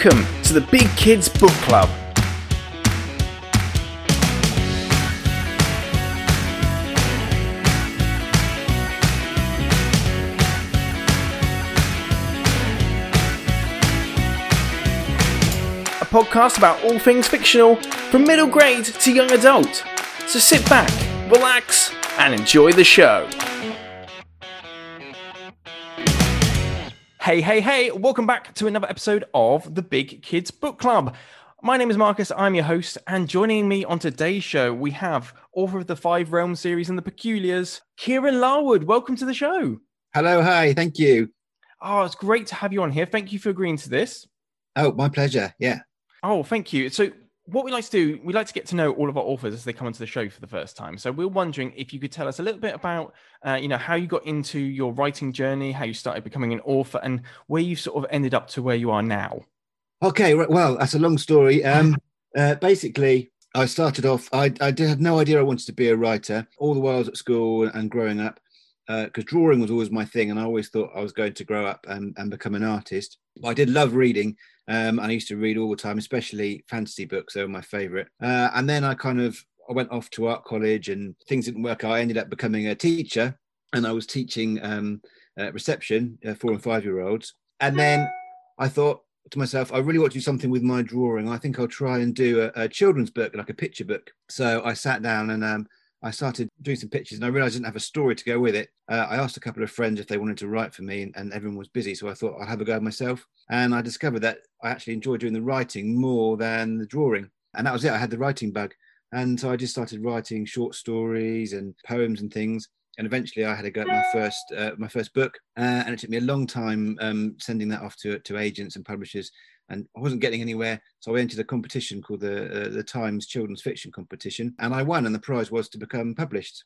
Welcome to the Big Kids Book Club. A podcast about all things fictional from middle grade to young adult. So sit back, relax, and enjoy the show. Hey, hey, hey, welcome back to another episode of the Big Kids Book Club. My name is Marcus, I'm your host, and joining me on today's show, we have author of the Five Realms series and the Peculiars, Kieran Larwood. Welcome to the show. Hello, hi, thank you. Oh, it's great to have you on here. Thank you for agreeing to this. Oh, my pleasure. Yeah. Oh, thank you. So, what we like to do, we like to get to know all of our authors as they come onto the show for the first time. So we're wondering if you could tell us a little bit about, uh, you know, how you got into your writing journey, how you started becoming an author, and where you sort of ended up to where you are now. Okay, right, well, that's a long story. Um, uh, basically, I started off. I, I did, had no idea I wanted to be a writer. All the while I was at school and growing up, because uh, drawing was always my thing, and I always thought I was going to grow up and, and become an artist. I did love reading, um, I used to read all the time, especially fantasy books. They were my favorite. Uh, and then I kind of I went off to art college, and things didn't work. I ended up becoming a teacher, and I was teaching um, uh, reception, uh, four and five year olds. And then I thought to myself, I really want to do something with my drawing. I think I'll try and do a, a children's book, like a picture book. So I sat down and um, I started doing some pictures and I realized I didn't have a story to go with it. Uh, I asked a couple of friends if they wanted to write for me and, and, everyone was busy. So I thought I'll have a go myself. And I discovered that I actually enjoy doing the writing more than the drawing. And that was it. I had the writing bug. And so I just started writing short stories and poems and things. And eventually I had to go at my first, uh, my first book. Uh, and it took me a long time um, sending that off to, to agents and publishers and I wasn't getting anywhere. So I entered a competition called the uh, the Times Children's Fiction Competition, and I won. And the prize was to become published.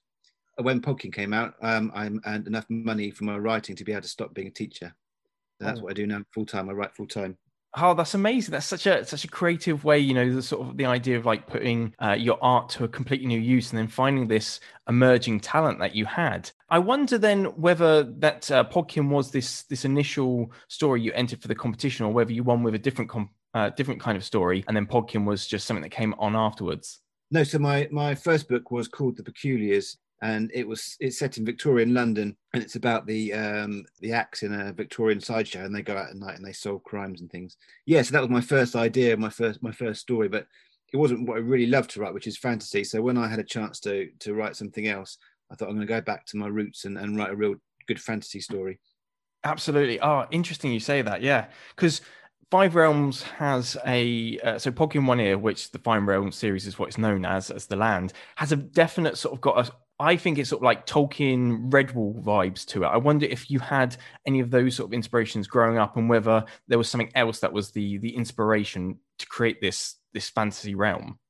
When Podkin came out, um, I earned enough money from my writing to be able to stop being a teacher. So that's oh. what I do now, full time. I write full time. Oh, that's amazing! That's such a such a creative way. You know, the sort of the idea of like putting uh, your art to a completely new use, and then finding this emerging talent that you had. I wonder then whether that uh, Podkin was this this initial story you entered for the competition, or whether you won with a different com- uh, different kind of story, and then Podkin was just something that came on afterwards. No, so my my first book was called The Peculiars, and it was it's set in Victorian London, and it's about the um, the acts in a Victorian sideshow, and they go out at night and they solve crimes and things. Yeah, so that was my first idea, my first my first story, but it wasn't what I really loved to write, which is fantasy. So when I had a chance to to write something else, I thought I'm going to go back to my roots and, and write a real good fantasy story. Absolutely. Oh, interesting you say that. Yeah, because Five Realms has a uh, so Podkin One Ear, which the Five Realms series is what it's known as as the land, has a definite sort of got a, I think it's sort of like Tolkien Redwall vibes to it. I wonder if you had any of those sort of inspirations growing up, and whether there was something else that was the the inspiration to create this this fantasy realm.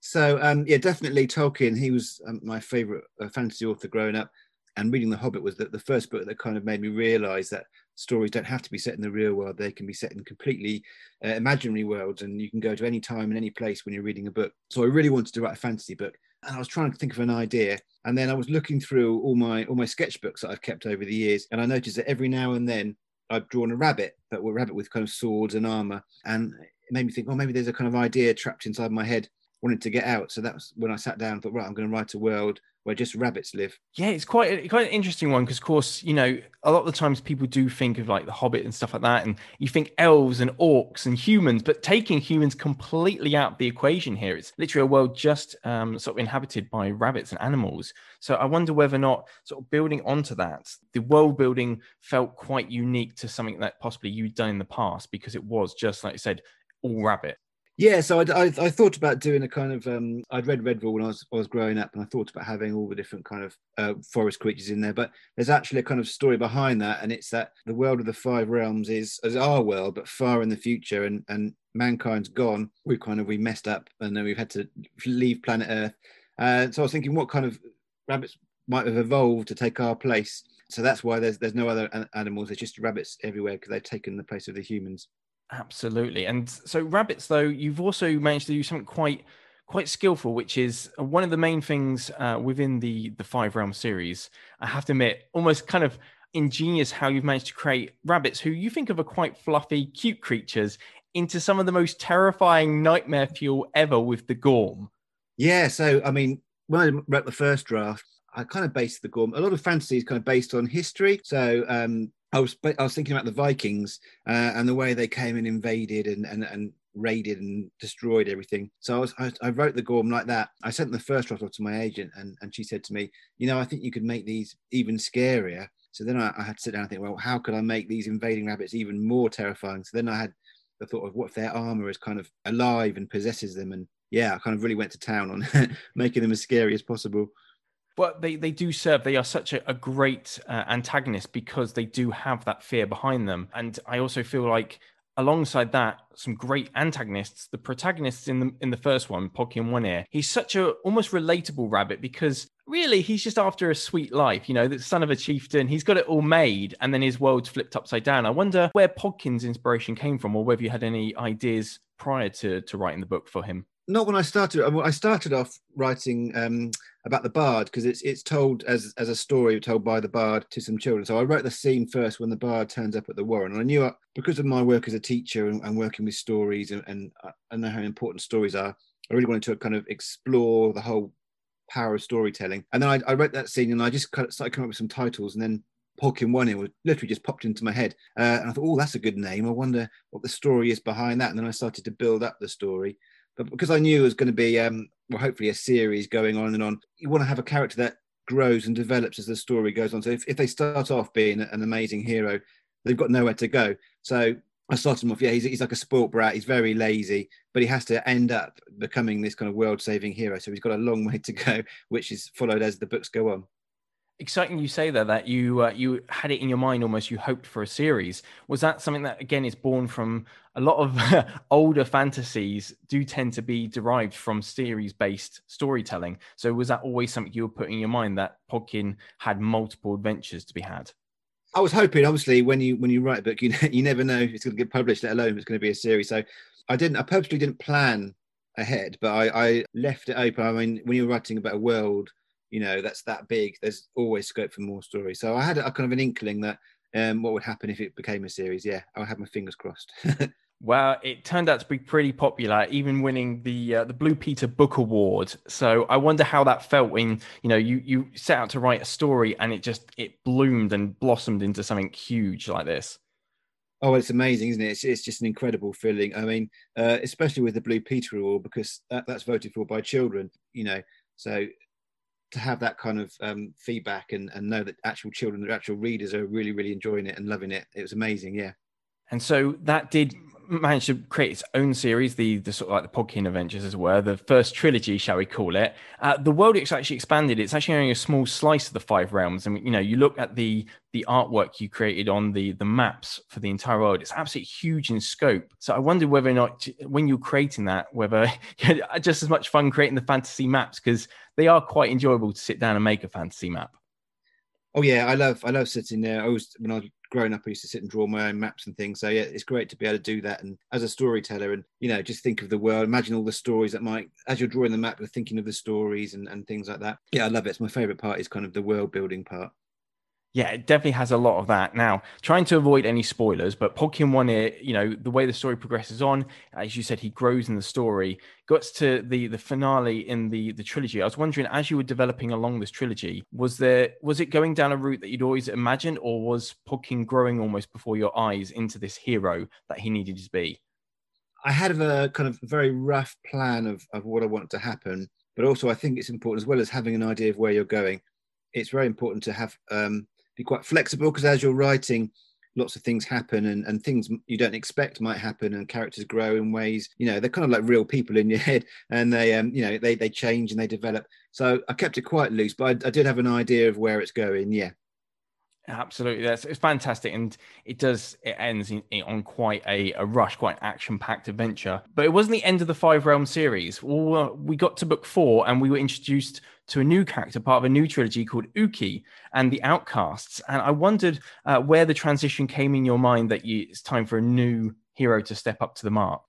So um, yeah, definitely Tolkien. He was um, my favorite uh, fantasy author growing up, and reading The Hobbit was the, the first book that kind of made me realize that stories don't have to be set in the real world; they can be set in completely uh, imaginary worlds, and you can go to any time and any place when you're reading a book. So I really wanted to write a fantasy book and I was trying to think of an idea. And then I was looking through all my all my sketchbooks that I've kept over the years, and I noticed that every now and then I've drawn a rabbit, but a rabbit with kind of swords and armor, and it made me think, well, maybe there's a kind of idea trapped inside my head, wanted to get out. So that was when I sat down and thought, right, I'm going to write a world where just rabbits live. Yeah, it's quite a, quite an interesting one because, of course, you know, a lot of the times people do think of like the Hobbit and stuff like that, and you think elves and orcs and humans, but taking humans completely out of the equation here, it's literally a world just um, sort of inhabited by rabbits and animals. So I wonder whether or not sort of building onto that, the world building felt quite unique to something that possibly you'd done in the past because it was just like I said, all rabbit. Yeah, so I, I, I, thought about doing a kind of um, I'd read Redwall when I was I was growing up, and I thought about having all the different kind of uh, forest creatures in there. But there's actually a kind of story behind that, and it's that the world of the five realms is as our world, but far in the future, and and mankind's gone. We've kind of we messed up, and then we've had to leave planet Earth. Uh, so I was thinking, what kind of rabbits might have evolved to take our place? So that's why there's there's no other animals. There's just rabbits everywhere because they've taken the place of the humans. Absolutely. And so rabbits, though, you've also managed to do something quite quite skillful, which is uh, one of the main things uh, within the the Five Realm series. I have to admit, almost kind of ingenious how you've managed to create rabbits who you think of are quite fluffy, cute creatures, into some of the most terrifying nightmare fuel ever with the Gorm. Yeah, so I mean, when I wrote the first draft, I kind of based the Gorm. A lot of fantasy is kind of based on history. So um, I was I was thinking about the Vikings uh, and the way they came and invaded and and and raided and destroyed everything. So I was I, I, wrote the Gorm like that. I sent the first draft off to my agent, and and she said to me, you know, I think you could make these even scarier. So then I, I had to sit down and think, well, how could I make these invading rabbits even more terrifying? So then I had the thought of what if their armor is kind of alive and possesses them, and yeah, I kind of really went to town on making them as scary as possible. But they, they do serve, they are such a, a great uh, antagonist because they do have that fear behind them. And I also feel like alongside that, some great antagonists. The protagonists in the in the first one, Pocky Podkin One Ear, he's such a almost relatable rabbit because really he's just after a sweet life. You know, the son of a chieftain. He's got it all made, and then his world's flipped upside down. I wonder where Podkin's inspiration came from, or whether you had any ideas prior to to writing the book for him not when I started. I started off writing um, about the bard because it's it's told as as a story told by the bard to some children. So I wrote the scene first when the bard turns up at the warren. And I knew I, because of my work as a teacher and, and working with stories and, and I know how important stories are. I really wanted to kind of explore the whole power of storytelling. And then I, I wrote that scene and I just kind of started coming up with some titles and then Podkin One Ear literally just popped into my head. Uh, and I thought, oh, that's a good name. I wonder what the story is behind that. And then I started to build up the story. Because I knew it was going to be, um, well, hopefully a series going on and on, you want to have a character that grows and develops as the story goes on. So if, if they start off being an amazing hero, they've got nowhere to go. So I started him off, yeah, he's, he's like a sport brat. He's very lazy, but he has to end up becoming this kind of world saving hero. So he's got a long way to go, which is followed as the books go on exciting you say that that you uh, you had it in your mind almost you hoped for a series. Was that something that again is born from a lot of older fantasies do tend to be derived from series based storytelling? So was that always something you were putting in your mind that podkin had multiple adventures to be had? I was hoping obviously when you when you write a book you, you never know if it's going to get published let alone if it's going to be a series. So i didn't i purposely didn't plan ahead but i i left it open. I mean when you're writing about a world you know that's that big there's always scope for more stories so i had a kind of an inkling that um, what would happen if it became a series yeah i had my fingers crossed well it turned out to be pretty popular even winning the uh, the blue peter book award so i wonder how that felt when you know you you set out to write a story and it just it bloomed and blossomed into something huge like this Oh, it's amazing, isn't it? It's, it's just an incredible feeling. I mean, uh, especially with the Blue Peter Award because that, that's voted for by children. You know, so to have that kind of um, feedback and, and know that actual children, the actual readers are really, really enjoying it and loving it. It was amazing. Yeah. And so that did manage to create its own series, the the sort of like the Podkin Adventures, as well, the first trilogy, shall we call it? Uh, the world it's actually expanded. It's actually only a small slice of the five realms, and you know, you look at the the artwork you created on the the maps for the entire world. It's absolutely huge in scope. So I wonder whether or not when you're creating that, whether just as much fun creating the fantasy maps because they are quite enjoyable to sit down and make a fantasy map. Oh yeah, I love I love sitting there. I was when I was growing up, I used to sit and draw my own maps and things. So yeah, it's great to be able to do that. And as a storyteller, and you know, just think of the world, imagine all the stories that might, as you're drawing the map, you're thinking of the stories and, and things like that. Yeah, I love it. It's my favorite part is kind of the world building part. Yeah, it definitely has a lot of that. Now, trying to avoid any spoilers, but Podkin One Ear, you know, the way the story progresses on, as you said, he grows in the story, gets to the the finale in the the trilogy. I was wondering, as you were developing along this trilogy, was there was it going down a route that you'd always imagined, or was Podkin growing almost before your eyes into this hero that he needed to be? I had a kind of very rough plan of, of what I wanted to happen, but also I think it's important as well as having an idea of where you're going. It's very important to have um, be quite flexible because as you're writing, lots of things happen and, and things you don't expect might happen and characters grow in ways you know they're kind of like real people in your head and they um you know they they change and they develop. So i kept it quite loose but i, I did have an idea of where it's going yeah Absolutely, that's it's fantastic, and it does it ends in, in, on quite a, a rush, quite an action-packed adventure. But it wasn't the end of the Five Realm series. We got to book four, and we were introduced to a new character, part of a new trilogy called Uki and the Outcasts. And I wondered uh, where the transition came in your mind that you, it's time for a new hero to step up to the mark.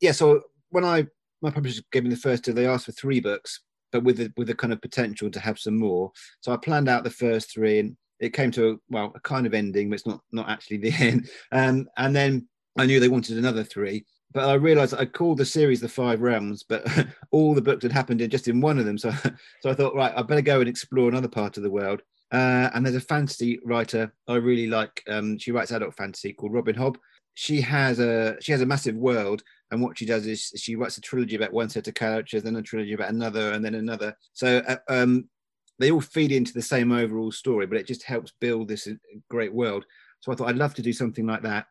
Yeah, so when I my publisher gave me the first two, they asked for three books, but with the, with the kind of potential to have some more. So I planned out the first three, and it came to a, well a kind of ending, but it's not not actually the end. Um, and then I knew they wanted another three, but I realised I called the series the Five Realms, but all the books had happened in just in one of them. So, so I thought, right, I better go and explore another part of the world. Uh, and there's a fantasy writer I really like. Um, she writes adult fantasy called Robin Hobb. She has a she has a massive world, and what she does is she writes a trilogy about one set of characters, then a trilogy about another, and then another. So uh, um, they all feed into the same overall story, but it just helps build this uh, great world. So I thought I'd love to do something like that.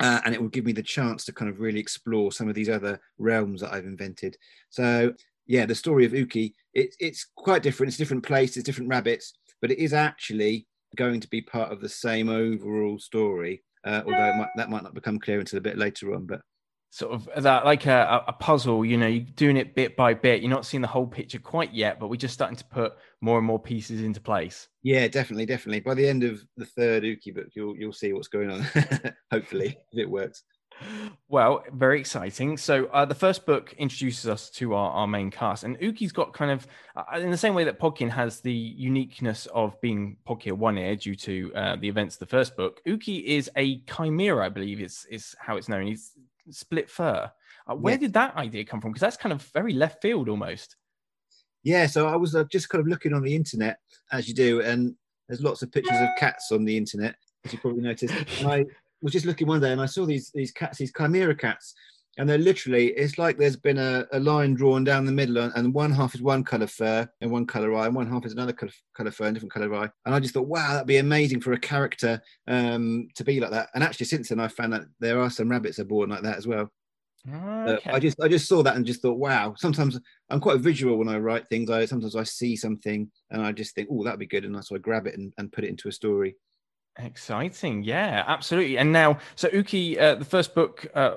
Uh, and it would give me the chance to kind of really explore some of these other realms that I've invented. So yeah, the story of Uki, it, it's quite different. It's different place, it's different rabbits, but it is actually going to be part of the same overall story. Uh, although might, that might not become clear until a bit later on, but sort of that like a, a puzzle you know you're doing it bit by bit. You're not seeing the whole picture quite yet but we're just starting to put more and more pieces into place. Yeah definitely definitely. By the end of the third uki book you'll you'll see what's going on hopefully if it works. Well very exciting. So uh, the first book introduces us to our, our main cast and uki's got kind of uh, in the same way that podkin has the uniqueness of being podkin one ear due to uh, the events of the first book uki is a chimera i believe is is how it's known. He's split fur. Uh, where yeah. did that idea come from? Because that's kind of very left field almost. Yeah, so I was uh, just kind of looking on the internet as you do, and there's lots of pictures of cats on the internet, as you probably noticed. And I was just looking one day and I saw these these cats, these chimera cats, and they're literally it's like there's been a, a line drawn down the middle and one half is one color fur and one color eye and one half is another color, color fur and different color eye. And i just thought wow that'd be amazing for a character um, to be like that. And actually since then i found that there are some rabbits are born like that as well. Okay. uh, i just i just saw that and just thought wow. Sometimes i'm quite visual when i write things. I sometimes i see something and i just think oh that'd be good. And so i grab it and, and put it into a story. Exciting, yeah, absolutely. And now, so Uki, uh, the first book uh,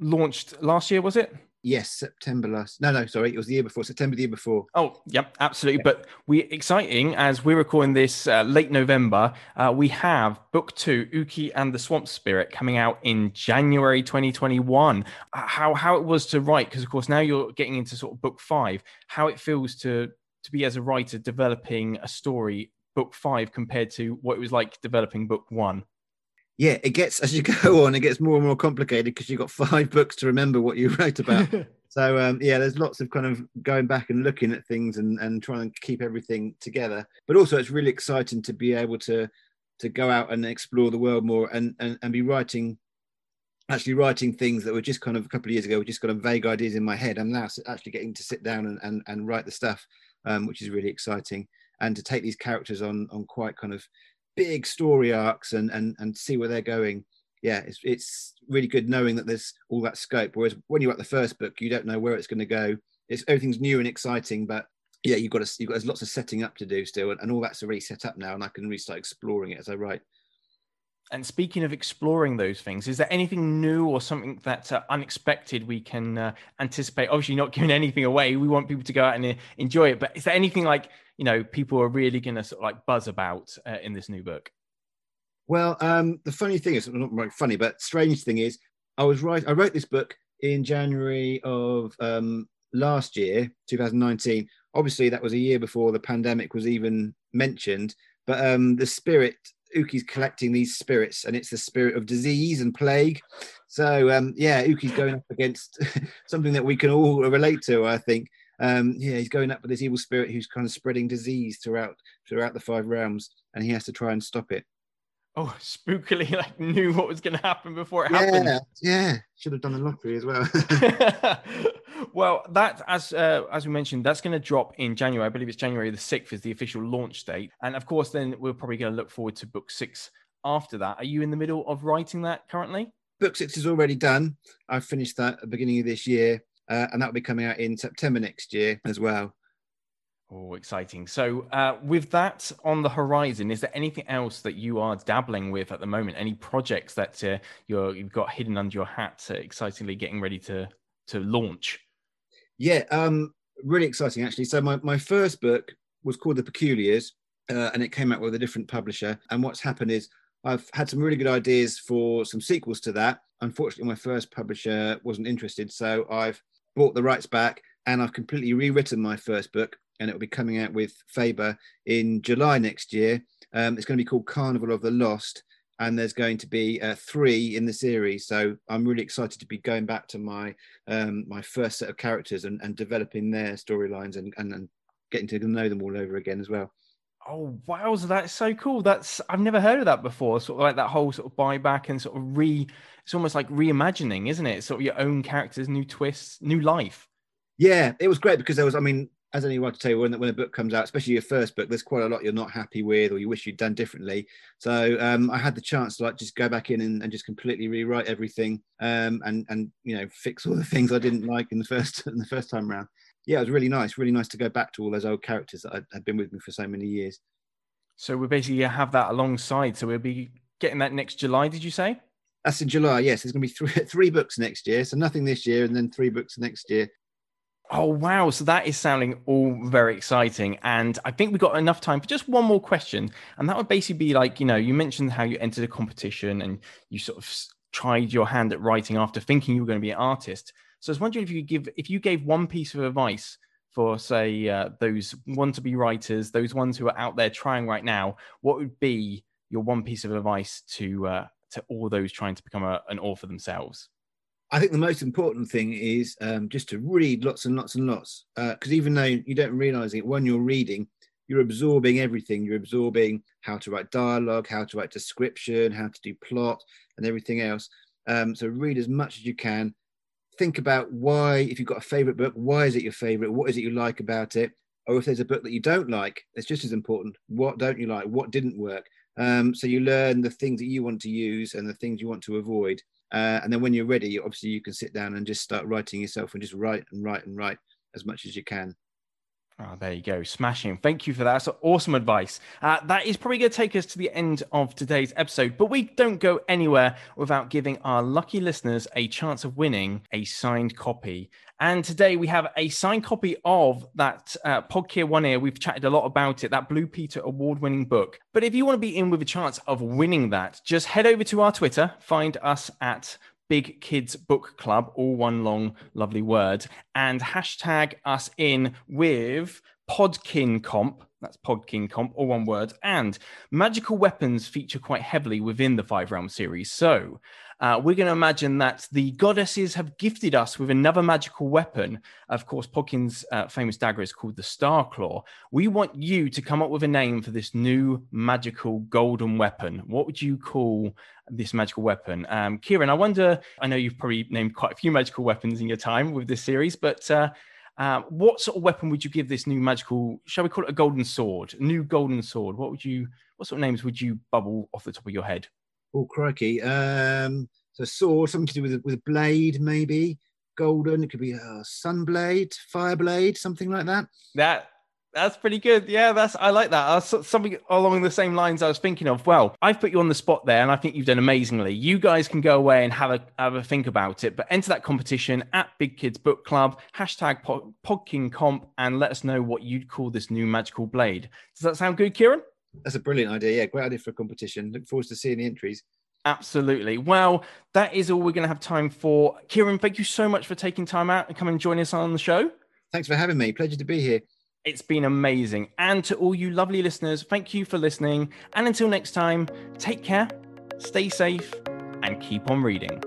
launched last year, was it? Yes, September last. No, no, sorry, it was the year before. September the year before. Oh, yep, absolutely. Yeah. But we exciting as we're recording this uh, late November. Uh, we have book two, Uki and the Swamp Spirit, coming out in January 2021. Uh, how how it was to write, because of course now you're getting into sort of book five. How it feels to to be as a writer developing a story book five compared to what it was like developing book one yeah, it gets as you go on, it gets more and more complicated because you've got five books to remember what you wrote about. so um, yeah, there's lots of kind of going back and looking at things and and trying to keep everything together. But also, it's really exciting to be able to to go out and explore the world more and and, and be writing actually writing things that were just kind of a couple of years ago were just kind of vague ideas in my head i'm now actually getting to sit down and, and, and write the stuff um, which is really exciting and to take these characters on on quite kind of big story arcs and and and see where they're going yeah it's it's really good knowing that there's all that scope whereas when you write the first book you don't know where it's going to go it's everything's new and exciting but yeah you've got to you've got there's lots of setting up to do still and, and all that's already set up now and i can really start exploring it as i write and speaking of exploring those things, is there anything new or something that's uh, unexpected we can uh, anticipate? Obviously, not giving anything away. We want people to go out and uh, enjoy it. But is there anything like you know people are really going to sort of like buzz about uh, in this new book? Well, um, the funny thing is not funny, but strange thing is, I was right. I wrote this book in January of um, last year, 2019. Obviously, that was a year before the pandemic was even mentioned. But um, the spirit Uki's collecting these spirits, and it's the spirit of disease and plague. So um, yeah, Uki's going up against something that we can all relate to. I think. Um, yeah, he's going up with this evil spirit who's kind of spreading disease throughout throughout the five realms, and he has to try and stop it. Oh, spookily like knew what was going to happen before it yeah, happened. Yeah, should have done the lottery as well. well, that as uh, as we mentioned, that's going to drop in January. I believe it's January the sixth is the official launch date, and of course, then we're probably going to look forward to book six after that. Are you in the middle of writing that currently? Book six is already done. I finished that at the beginning of this year, uh, and that will be coming out in September next year as well. Oh, exciting. So, uh, with that on the horizon, is there anything else that you are dabbling with at the moment? Any projects that uh, you're, you've got hidden under your hat, uh, excitingly getting ready to, to launch? Yeah, um, really exciting actually. So my, my first book was called The Peculiars, uh, and it came out with a different publisher. And what's happened is I've had some really good ideas for some sequels to that. Unfortunately, my first publisher wasn't interested, so I've bought the rights back and I've completely rewritten my first book, and it will be coming out with Faber in July next year. Um, it's going to be called Carnival of the Lost, and there's going to be uh, three in the series. So I'm really excited to be going back to my um, my first set of characters and, and developing their storylines and, and, and getting to know them all over again as well. Oh wow, that's so cool. That's I've never heard of that before. Sort of like that whole sort of buyback and sort of re it's almost like reimagining, isn't it? Sort of your own characters, new twists, new life. Yeah, it was great because there was, I mean, as anyone to tell you, when, when a book comes out, especially your first book, there's quite a lot you're not happy with or you wish you'd done differently. So um, I had the chance to like just go back in and, and just completely rewrite everything um, and and you know fix all the things I didn't like in the first in the first time round. Yeah, it was really nice, really nice to go back to all those old characters that had been with me for so many years. So we basically have that alongside. So we'll be getting that next July. Did you say? That's in July. Yes, there's going to be three, three books next year. So nothing this year, and then three books next year. Oh wow! So that is sounding all very exciting, and I think we've got enough time for just one more question, and that would basically be like, you know, you mentioned how you entered a competition and you sort of tried your hand at writing after thinking you were going to be an artist. So I was wondering if you give, if you gave one piece of advice for, say, uh, those want to be writers, those ones who are out there trying right now, what would be your one piece of advice to uh, to all those trying to become a, an author themselves? I think the most important thing is um, just to read lots and lots and lots. Because uh, even though you don't realize it when you're reading, you're absorbing everything. You're absorbing how to write dialogue, how to write description, how to do plot, and everything else. Um, so read as much as you can. Think about why, if you've got a favorite book, why is it your favorite? What is it you like about it? Or if there's a book that you don't like, it's just as important. What don't you like? What didn't work? Um, so you learn the things that you want to use and the things you want to avoid. Uh, and then when you're ready, obviously you can sit down and just start writing yourself and just write and write and write as much as you can. Oh, there you go. Smashing. Thank you for that. That's awesome advice. Uh, that is probably going to take us to the end of today's episode, but we don't go anywhere without giving our lucky listeners a chance of winning a signed copy. And today we have a signed copy of that uh, One Ear. We've chatted a lot about it, that Blue Peter award winning book. But if you want to be in with a chance of winning that, just head over to our Twitter, find us at Big Kids Book Club, all one long, lovely word, and hashtag us in with Podkin Comp. That's Podkin Comp, all one word. And magical weapons feature quite heavily within the Five Realm series. So uh, we're going to imagine that the goddesses have gifted us with another magical weapon. Of course, Podkin's uh, famous dagger is called the Star Claw. We want you to come up with a name for this new magical golden weapon. What would you call this magical weapon? Um, Kieran, I wonder, I know you've probably named quite a few magical weapons in your time with this series, but uh, uh, what sort of weapon would you give this new magical? Shall we call it a golden sword? New golden sword. What would you? What sort of names would you bubble off the top of your head? Oh crikey! Um, so sword, something to do with with a blade, maybe golden. It could be a sunblade, fireblade, something like that. That that's pretty good. Yeah, that's I like that. Something along the same lines I was thinking of. Well, I've put you on the spot there, and I think you've done amazingly. You guys can go away and have a have a think about it, but enter that competition at Big Kids Book Club hashtag Podkin Comp, and let us know what you'd call this new magical blade. Does that sound good, Kieran? That's a brilliant idea. Yeah, great idea for a competition. Look forward to seeing the entries. Absolutely. Well, that is all we're going to have time for. Kieran, thank you so much for taking time out and coming and joining us on the show. Thanks for having me. Pleasure to be here. It's been amazing. And to all you lovely listeners, thank you for listening. And until next time, take care, stay safe, and keep on reading.